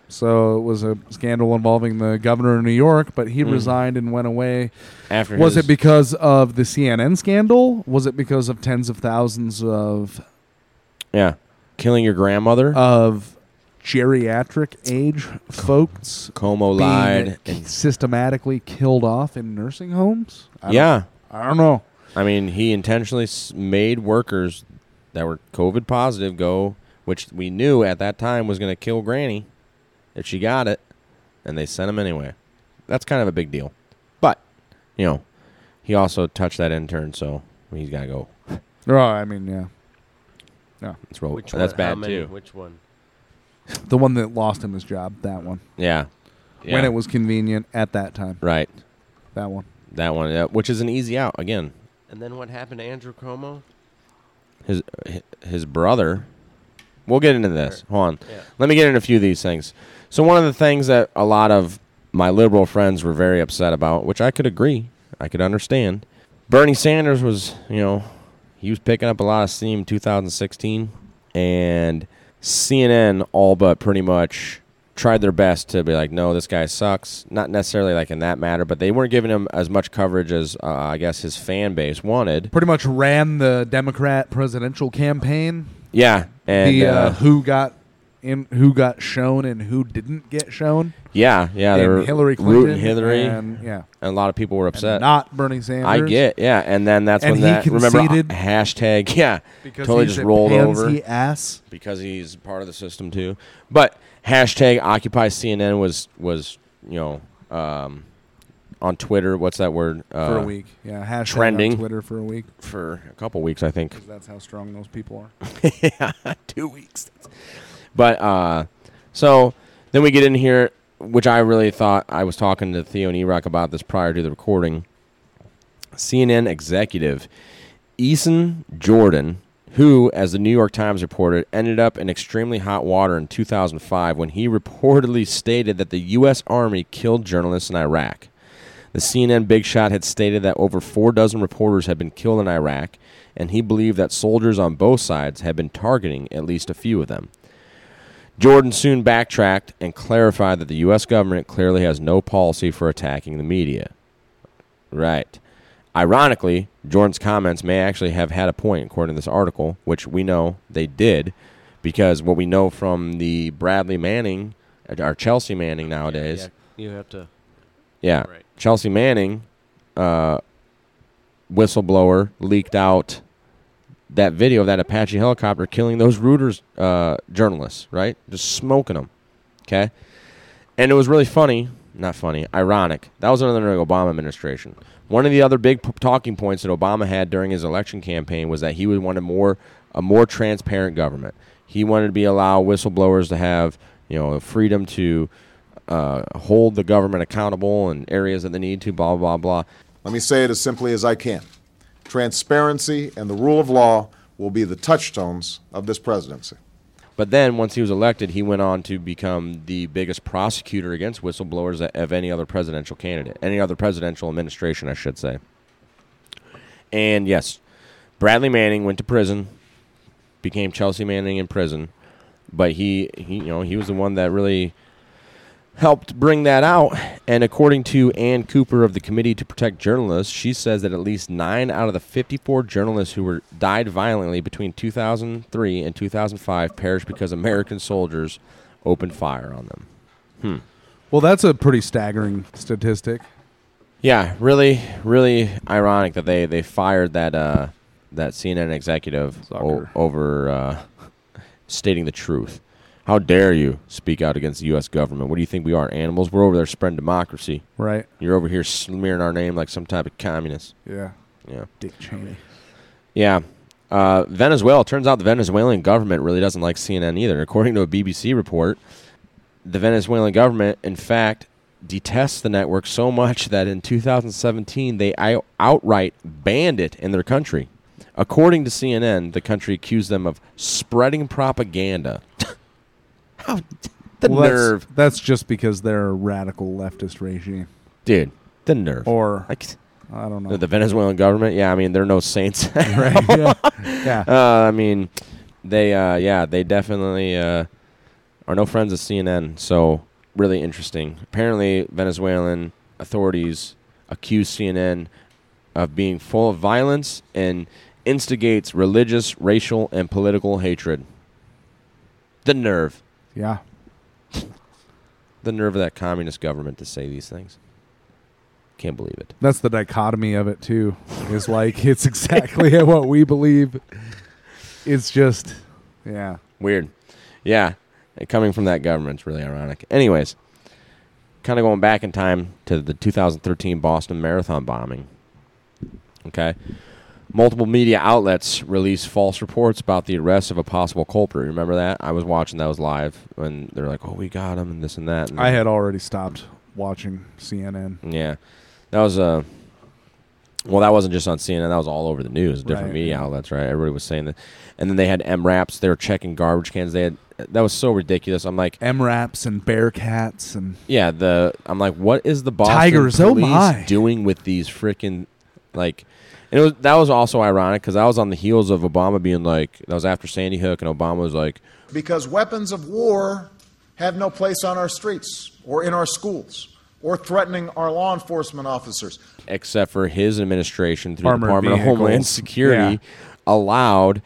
So it was a scandal involving the governor of New York, but he Mhm. resigned and went away. After was his- it because of the CNN scandal? Was it because of tens of thousands of Yeah. Killing your grandmother. of geriatric age folks Cuomo being lied and systematically killed off in nursing homes? I don't- yeah. I don't know. I mean, he intentionally made workers that were COVID positive go, which we knew at that time was going to kill Granny if she got it, and they sent him anyway. That's kind of a big deal. But, you know, he also touched that intern, so he's got to go. Oh, I mean, yeah. Yeah. That's real. Which that's one? bad How many? too. Which one? The one that lost him his job, that one. Yeah. When it was convenient at that time. Right. That one. That one, yeah, which is an easy out again. And then what happened to Andrew Cuomo? His his brother. We'll get into this. Hold on. Yeah. Let me get into a few of these things. So one of the things that a lot of my liberal friends were very upset about, which I could agree, I could understand. Bernie Sanders was, you know, he was picking up a lot of steam in 2016, and CNN all but pretty much tried their best to be like, no, this guy sucks. Not necessarily like in that matter, but they weren't giving him as much coverage as uh, I guess his fan base wanted. Pretty much ran the Democrat presidential campaign. Yeah, and the uh, uh, who got in, who got shown, and who didn't get shown. Yeah, yeah, they And were Hillary Clinton Hillary, and- yeah. and a lot of people were upset. not Bernie Sanders. I get, yeah, and then that's And when he that remember uh, hashtag, yeah, because totally just rolled over ass. because he's part of the system too. But hashtag Occupy CNN was was you know um, on Twitter. What's that word? Uh, For a week. Yeah, hashtag on trending Twitter for a week. for a couple weeks, I think. that's how strong those people are. yeah, two weeks. But uh, so then we get in here, which I really thought I was talking to Theo and Erock about this prior to the recording. CNN executive Eason Jordan, who, as the New York Times reported, ended up in extremely hot water in 2005 when he reportedly stated that the U.S. Army killed journalists in Iraq. The CNN big shot had stated that over four dozen reporters had been killed in Iraq, and he believed that soldiers on both sides had been targeting at least a few of them. Jordan soon backtracked and clarified that the U.S. government clearly has no policy for attacking the media. Right. Ironically, Jordan's comments may actually have had a point, according to this article, which we know they did, because what we know from the Bradley Manning, or Chelsea Manning nowadays, Yeah, you have to. yeah. Right. Chelsea Manning, uh, whistleblower, leaked out that video of that Apache helicopter killing those Reuters uh, journalists, right? Just smoking them. Okay? And it was really funny. Not funny, ironic. That was under the Obama administration. One of the other big p- talking points that Obama had during his election campaign was that he would want a more a more transparent government. He wanted to be allow whistleblowers to have you know freedom to uh, hold the government accountable in areas that they need to. Blah blah blah. Let me say it as simply as I can. Transparency and the rule of law will be the touchstones of this presidency. But then, once he was elected, he went on to become the biggest prosecutor against whistleblowers of any other presidential candidate, any other presidential administration, I should say. And yes, Bradley Manning went to prison, became Chelsea Manning in prison, but he, he, you know, he was the one that really helped bring that out. And according to Ann Cooper of the Committee to Protect Journalists, she says that at least nine out of the 54 journalists who were died violently between 2003 and 2005 perished because American soldiers opened fire on them. Hmm. Well, that's a pretty staggering statistic. Yeah, really, really ironic that they, they fired that uh, that CNN executive o- over uh, stating the truth. How dare you speak out against the U.S. government? What do you think we are, animals? We're over there spreading democracy. Right. You're over here smearing our name like some type of communist. Yeah. Yeah. Dick Cheney. Yeah. Uh, Venezuela. Turns out the Venezuelan government really doesn't like CNN either. According to a BBC report, the Venezuelan government, in fact, detests the network so much that in 2017 they outright banned it in their country. According to CNN, the country accused them of spreading propaganda. How the Well, that's- nerve, That's, just because they're a radical leftist regime. dude! The nerve. Or Like, I don't know. The, the Venezuelan government, yeah, I mean they're no saints. Right, yeah. Yeah. Uh, I mean, they, uh, yeah, they definitely uh, are no friends of CNN. So really interesting. Apparently, Venezuelan authorities accuse CNN of being full of violence and instigates religious, racial, and political hatred. The nerve. Yeah. The nerve of that communist government to say these things. Can't believe it. That's the dichotomy of it too. Is like it's exactly what we believe. It's just, yeah. Weird. Yeah. Coming from that government's really ironic. Anyways, kind of going back in time to the 2013 Boston Marathon bombing. Okay. Multiple media outlets released false reports about the arrest of a possible culprit. Remember that? I was watching that was live when they're like, "Oh, we got him," and this and that. And I had already stopped watching CNN. yeah, that was Uh, well, that wasn't just on CNN. That was all over the news, different Right, media outlets, right? Everybody was saying that. And then they had MRAPs. They were checking garbage cans. They had that was so ridiculous. I'm like, MRAPs and Bearcats and yeah, the I'm like, what is the Boston Tigers, oh police my. doing with these freaking like? And it was that was also ironic because I was on the heels of Obama being like, that was after Sandy Hook, and Obama was like, Because weapons of war have no place on our streets or in our schools or threatening our law enforcement officers. except for his administration through the Armored Department of Homeland vehicles. Security, allowed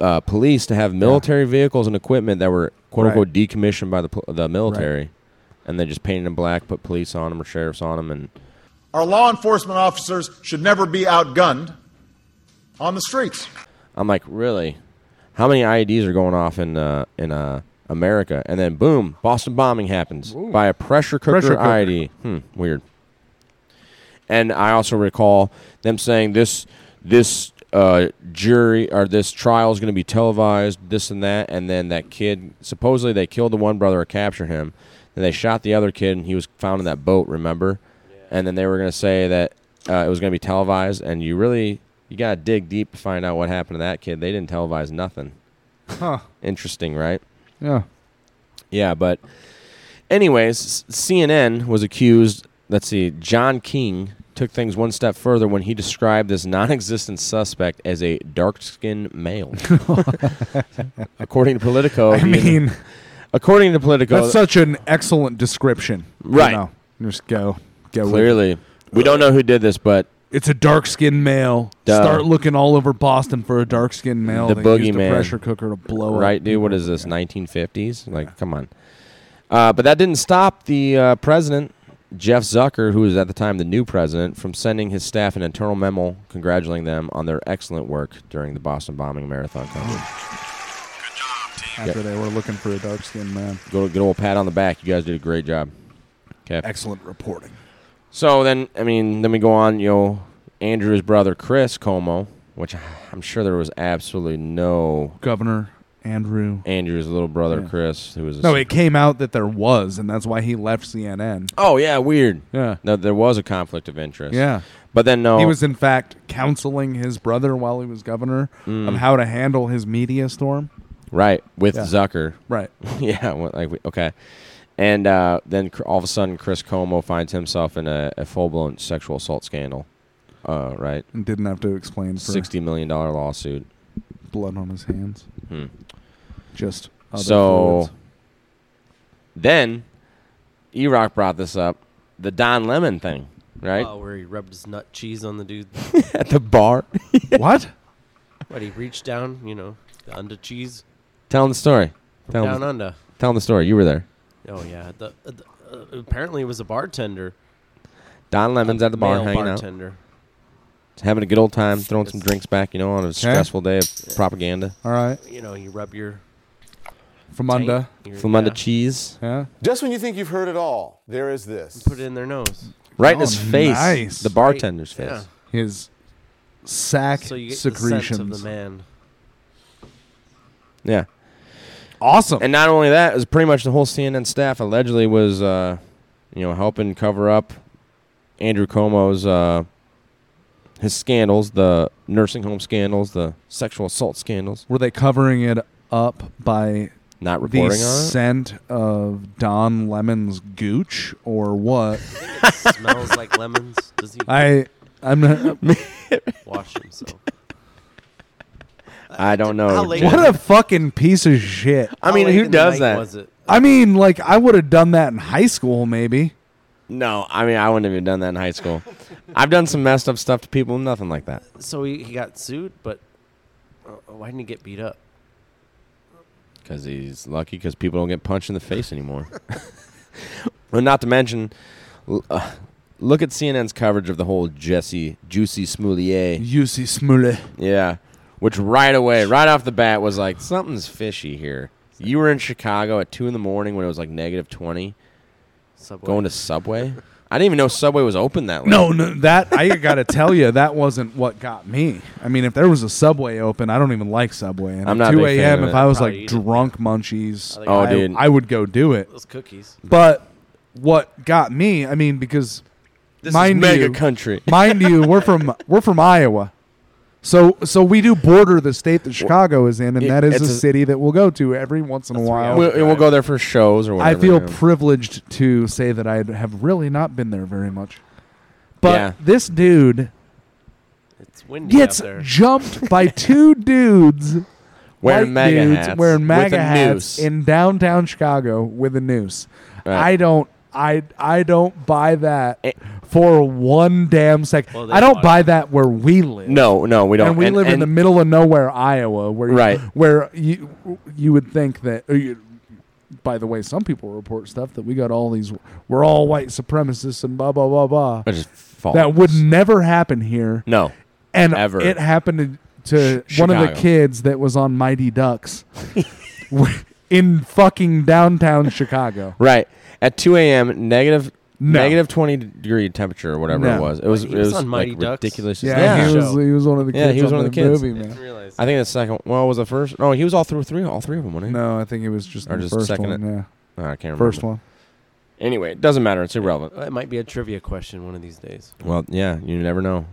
uh, police to have military vehicles and equipment that were quote unquote decommissioned by the the military, and they just painted them black, put police on them or sheriffs on them, and Our law enforcement officers should never be outgunned on the streets. I'm like, really? How many IEDs are going off in uh, in uh, America? And then boom, Boston bombing happens by a pressure cooker, Pressure cooker. IED. Hmm, weird. And I also recall them saying this this uh, jury or this trial is going to be televised, this and that, and then that kid supposedly they killed the one brother or captured him, and they shot the other kid, and he was found in that boat. Remember? And then they were going to say that uh, it was going to be televised, and you really you got to dig deep to find out what happened to that kid. They didn't televise nothing. Huh. Interesting, right? Yeah. Yeah, but anyways, CNN was accused. Let's see, John King took things one step further when he described this non-existent suspect as a dark-skinned male. according to Politico, I mean, according to Politico, That's such an excellent description. You Right. know, just go. Go with it. clearly we don't know who did this, but It's a dark skinned male. Duh. Start looking all over Boston for a dark skinned male. the that used a boogeyman pressure cooker to blow right, up. dude? What is this? 1950s? Like, come on. Uh, but that didn't stop the uh, president, Jeff Zucker, who was at the time the new president, from sending his staff an internal memo congratulating them on their excellent work during the Boston bombing marathon coverage. After they were looking for a dark skinned man. Good, good old pat on the back. You guys did a great job. Okay. Excellent reporting. So then, I mean, then we go on. You know, Andrew's brother Chris Cuomo, which I'm sure there was absolutely no Governor Andrew. Andrew's little brother Yeah. Chris, who was a No, it came out that there was, and that's why he left CNN. Oh yeah, weird. Yeah. No, there was a conflict of interest. Yeah. But then no, He was, in fact, counseling his brother while he was governor Mm. of how to handle his media storm. right with Yeah. Zucker. Right. yeah. well, Like we- okay. And uh, then all of a sudden, Chris Cuomo finds himself in a, a full blown sexual assault scandal. Uh, right. And didn't have to explain for Sixty million dollar lawsuit. blood on his hands. Hmm. Just other so fluids. then, E Rock brought this up, the Don Lemon thing, right? Oh, where he rubbed his nut cheese on the dude. At the bar. what? What he reached down, you know, the under cheese. Tell him the story. Tell him Down the, under. Tell him the story. You were there. Oh yeah, the, uh, the uh, apparently it was a bartender. Don Lemon's at the bar male hanging bartender. out, having a good old time, throwing some drinks back. You know, on a stressful day of propaganda. All right. You know, you rub your From tank, under. your- From under yeah, cheese, Yeah. Just when you think you've heard it all, there is this. Put it in their nose. right in Oh, his face, nice. the bartender's face. Yeah. His sack So you get secretions. the scent of the man. Yeah. Awesome. And not only that, it was pretty much the whole CNN staff allegedly was, uh, you know, helping cover up Andrew Cuomo's uh, his scandals, the nursing home scandals, the sexual assault scandals. Were they covering it up by Not the reporting on it. scent of Don Lemon's gooch or what? It smells like lemons. Does he I I'm not. wash himself? I don't know. How late- Jim. what a fucking piece of shit. I mean, who does that? Was it? I mean, like I would have done that in high school, maybe. No, I mean I wouldn't have even done that in high school. I've done some messed up stuff to people, nothing like that. So he, he got sued, but uh, why didn't he get beat up? Because he's lucky because people don't get punched in the face anymore. well, not to mention, l- uh, look at CNN's coverage of the whole Jesse Juicy Smoulier. Jussie Smollett. Yeah. Which right away, right off the bat, was like, something's fishy here. You were in Chicago at 2 in the morning when it was like negative 20, Subway. going to Subway. I didn't even know Subway was open that late. No, no, that I got to tell you, that wasn't what got me. I mean, if there was a Subway open, I don't even like Subway. And I'm at not a 2 a.m., if. I was Probably like eat it. drunk munchies, Oh, I, dude. I would go do it. Those cookies. But what got me, I mean, because This is mega you, country. mind you, we're from we're from Iowa, so so we do border the state that Chicago is in, and it- that is it's a, a- city that we'll go to every once in a while. We'll, we'll go there for shows or whatever. I feel yeah. privileged to say that I have really not been there very much. But Yeah. this dude It's windy gets out there. jumped by two dudes Wearing white MAGA dudes hats wearing with MAGA hats noose. in downtown Chicago with a noose. Right. I don't I I don't buy that Eh. for one damn second. Well, I don't bought buy that where we live. No, no, we don't. And we live in the middle of nowhere, Iowa, where Right. where you you would think that. or you- by the way, some people report stuff that we got all these. We're all white supremacists and blah blah blah blah. Which. That would never happen here. No, and ever. it happened to Sh- one of the kids that was on Mighty Ducks in fucking downtown Chicago. Right at 2 a.m. negative No. negative 20 degree temperature or whatever No. it was. It was Wait, he it was was on Mighty like Ducks? ridiculous. Yeah, he was he was one of the kids Yeah, he was on one of the the kids. movie, I man. I think the second. Well, was the first? No, he was all through three, all three of them, wasn't he? No, I think it was just Or the just first second one. it? Yeah, Oh, I can't remember. first one. Anyway, it doesn't matter. It's irrelevant. It might be a trivia question one of these days. Well, yeah, you never know.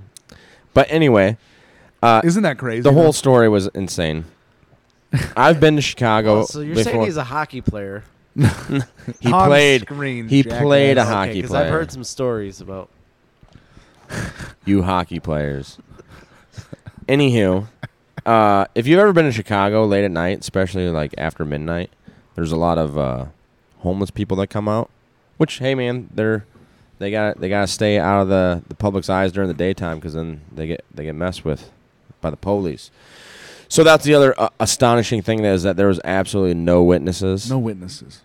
But anyway, uh, Isn't that crazy? the whole story was insane. I've been to Chicago. Oh, so you're before. saying he's a hockey player? he On played. screen, he jackass. played a hockey Because player. I've heard some stories about. you hockey players. Anywho, uh, if you've ever been to Chicago late at night, especially like after midnight, there's a lot of uh, homeless people that come out. Which, hey man, they're they got they got to stay out of the, the public's eyes during the daytime because then they get they get messed with by the police. So that's the other uh, astonishing thing is that there was absolutely no witnesses, No witnesses.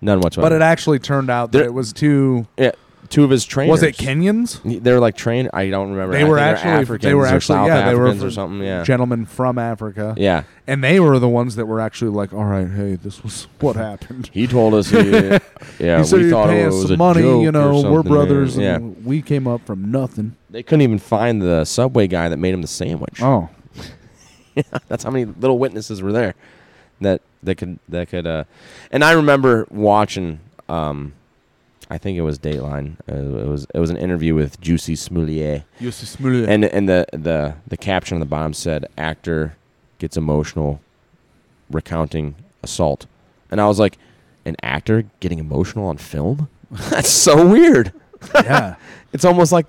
none whatsoever. But it actually turned out that There- it was two. yeah, two of his trainers. Was it Kenyans? They were like trained. I don't remember. They I were think actually Africans they were or actually South yeah they were Africans or something. Yeah, gentlemen from Africa. yeah. and they were the ones that were actually like, all right, hey, this was what happened. He told us. He, yeah, he said we he'd thought pay it us was some a money. joke You or know, we're something, brothers, Yeah, and we came up from nothing. they couldn't even find the subway guy that made him the sandwich. Oh, That's how many little witnesses were there that that could that could. uh And I remember watching. um I think it was Dateline. Uh, it was it was an interview with Juicy Smoulier. Jussie Smollett. and and the the the caption on the bottom said actor gets emotional recounting assault and i was like an actor getting emotional on film that's so weird yeah. it's almost like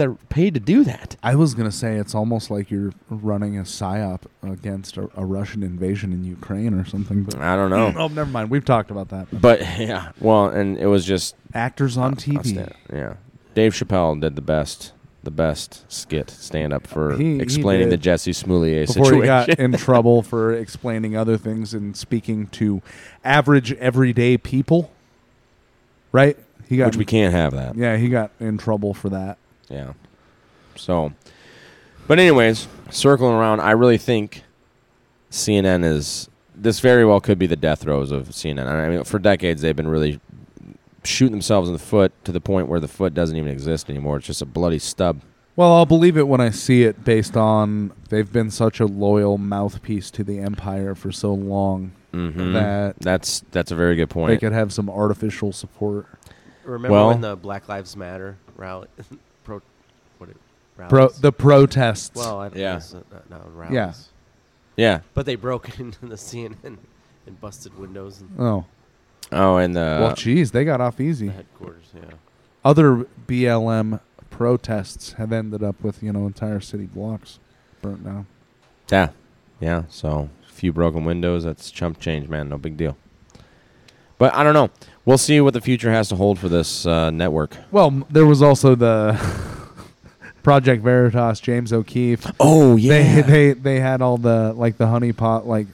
they're paid to do that I was gonna say it's almost like you're running a psyop against a, a Russian invasion in Ukraine or something. But i don't know mm, oh, never mind. We've talked about that. but yeah well and it was just Actors on TV. yeah dave chappelle did the best the best skit stand up for He- he explaining the did. jesse smoulier Before situation he got in trouble for explaining other things and speaking to average everyday people, right? He got which we can't have that Yeah, he got in trouble for that. Yeah. So, but anyways, circling around, I really think CNN is this very well could be the death throes of CNN. I mean, for decades they've been really shooting themselves in the foot to the point where the foot doesn't even exist anymore. It's just a bloody stub. Well, I'll believe it when I see it based on they've been such a loyal mouthpiece to the empire for so long Mhm. that That's that's a very good point. they could have some artificial support. Remember Well- when the Black Lives Matter rally, pro, what it, rallies? Pro, the protests. well, I don't Yeah. know, it's not, not rallies. Yeah. Yeah. But they broke into the CNN and busted windows and oh, Oh, and the well, geez, they got off easy. the headquarters. Yeah. Other BLM protests have ended up with you know entire city blocks burnt down. yeah, yeah. So a few broken windows. That's chump change, man. No big deal. But I don't know. We'll see what the future has to hold for this uh, network. Well, m- there was also the Project Veritas, James O'Keefe. Oh yeah. They they they had all the like the honeypot like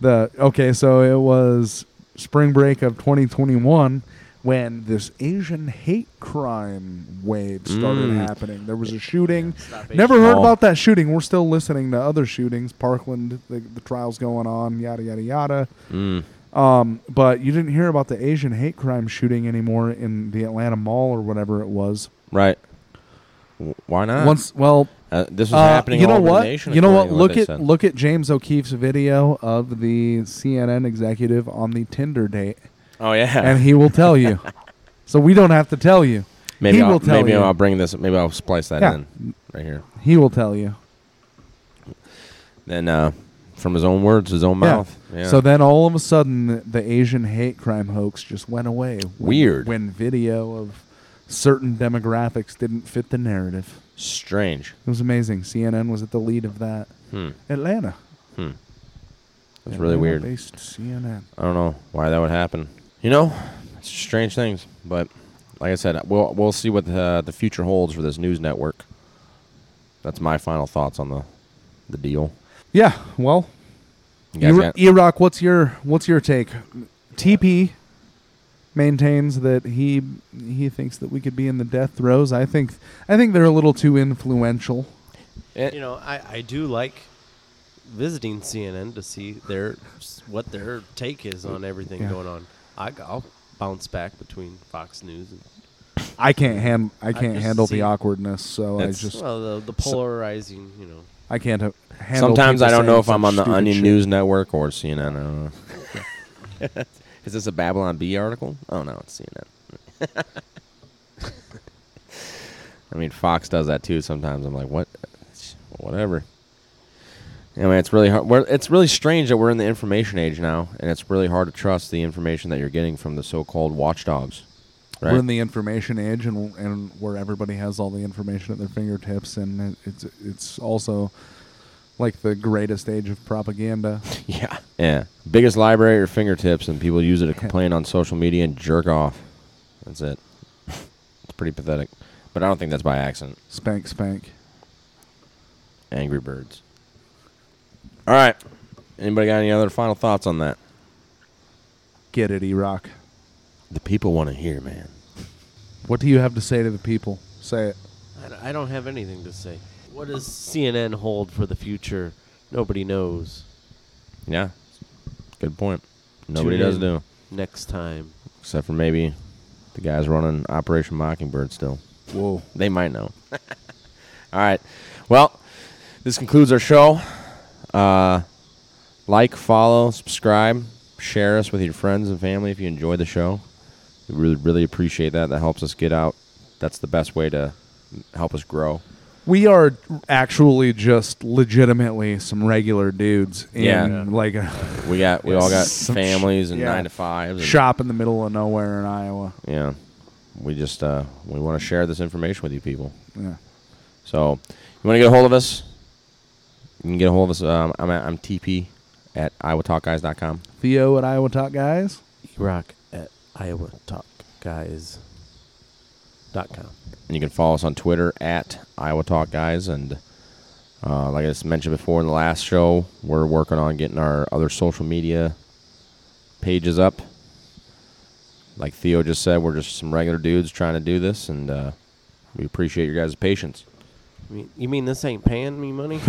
the okay, so it was spring break of 2021 when this Asian hate crime wave started Mm. happening. There was a shooting. Stop Never heard Oh. about that shooting. We're still listening to other shootings. Parkland, the, the trials going on. Yada yada yada. Mm. Um, but you didn't hear about the Asian hate crime shooting anymore in the Atlanta Mall or whatever it was. Right. Why not? Once, well, Uh, this is uh, happening You know what? the nation. you know what? Look they at said. look at James O'Keefe's video of the CNN executive on the Tinder date. Oh, yeah. and he will tell you. so we don't have to tell you. Maybe he I'll, will tell maybe you. I'll bring this. Maybe I'll splice that Yeah. in right here. He will tell you. Then uh, from his own words, his own Yeah. mouth. Yeah. So then all of a sudden, the, the Asian hate crime hoax just went away. when- Weird. When video of certain demographics didn't fit the narrative. Strange. It was amazing. CNN was at the lead of that. Hmm. Atlanta. Hmm. That's really weird. Atlanta-based CNN. I don't know why that would happen. You know, it's strange things. But like I said, we'll we'll see what the the future holds for this news network. That's my final thoughts on the the deal. Yeah. Well, E-Rock. What's your what's your take? TP maintains that he he thinks that we could be in the death throes. I think I think they're a little too influential. Eh. you know, I, I do like visiting CNN to see their what their take is on everything Yeah. going on. I, I'll bounce back between Fox News and I can't hand I can't just handle the awkwardness, so I just well the, the polarizing, you know. I can't ha- handle. Sometimes I don't know if I'm on the Onion shit. News Network or CNN. I don't know. Is this a Babylon Bee article? Oh no, it's CNN. I mean, Fox does that too. Sometimes I'm like, what? Whatever. Mean, it's really hard. It's really strange that we're in the information age now, and it's really hard to trust the information that you're getting from the so-called watchdogs. Right? We're in the information age, and and where everybody has all the information at their fingertips, and it, it's it's also like the greatest age of propaganda. yeah. Yeah. Biggest library at your fingertips, and people use it to complain on social media and jerk off. That's it. it's pretty pathetic. But I don't think that's by accident. Spank, spank. Angry Birds. All right. Anybody got any other final thoughts on that? Get it, E-Rock. The people want to hear, man. What do you have to say to the people? Say it. I don't have anything to say. What does CNN hold for the future? Nobody knows. Yeah. Good point. Nobody Tune does in do. Next time. Except for maybe the guys running Operation Mockingbird still. Whoa. They might know. All right. Well, this concludes our show. Uh, like, follow, subscribe, share us with your friends and family if you enjoy the show. We really, really appreciate that. That helps us get out. That's the best way to help us grow. We are actually just legitimately some regular dudes in Yeah. like a We got, we all got families and yeah. nine to fives. And Shop in the middle of nowhere in Iowa. Yeah. We just uh, we want to share this information with you people. Yeah. So, you want to get a hold of us? You can get a hold of us. Um, I'm at, I'm TP at IowaTalkGuys.com. Theo at Iowa Talk Guys. Rock at Iowa Talk Guys. Dot com. And you can follow us on Twitter at Iowa Talk Guys. And uh, like I just mentioned before in the last show, we're working on getting our other social media pages up. Like Theo just said, we're just some regular dudes trying to do this, and uh, we appreciate your guys' patience. You mean, you mean this ain't paying me money?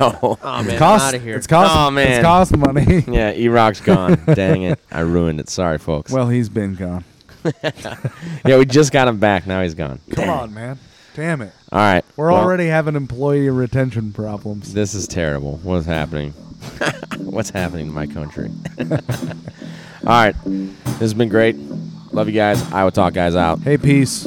no. Oh, man, cost- I'm out of here. it's cost- oh, man. it's cost money. yeah, E Rock's gone. Dang it. I ruined it. Sorry, folks. Well, he's been gone. Yeah, we just got him back. Now he's gone. Come on, man. Damn it. All right. We're well, already having employee retention problems. This is terrible. What's happening? What's happening in my country? All right. This has been great. Love you guys. Iowa Talk guys out. Hey, peace.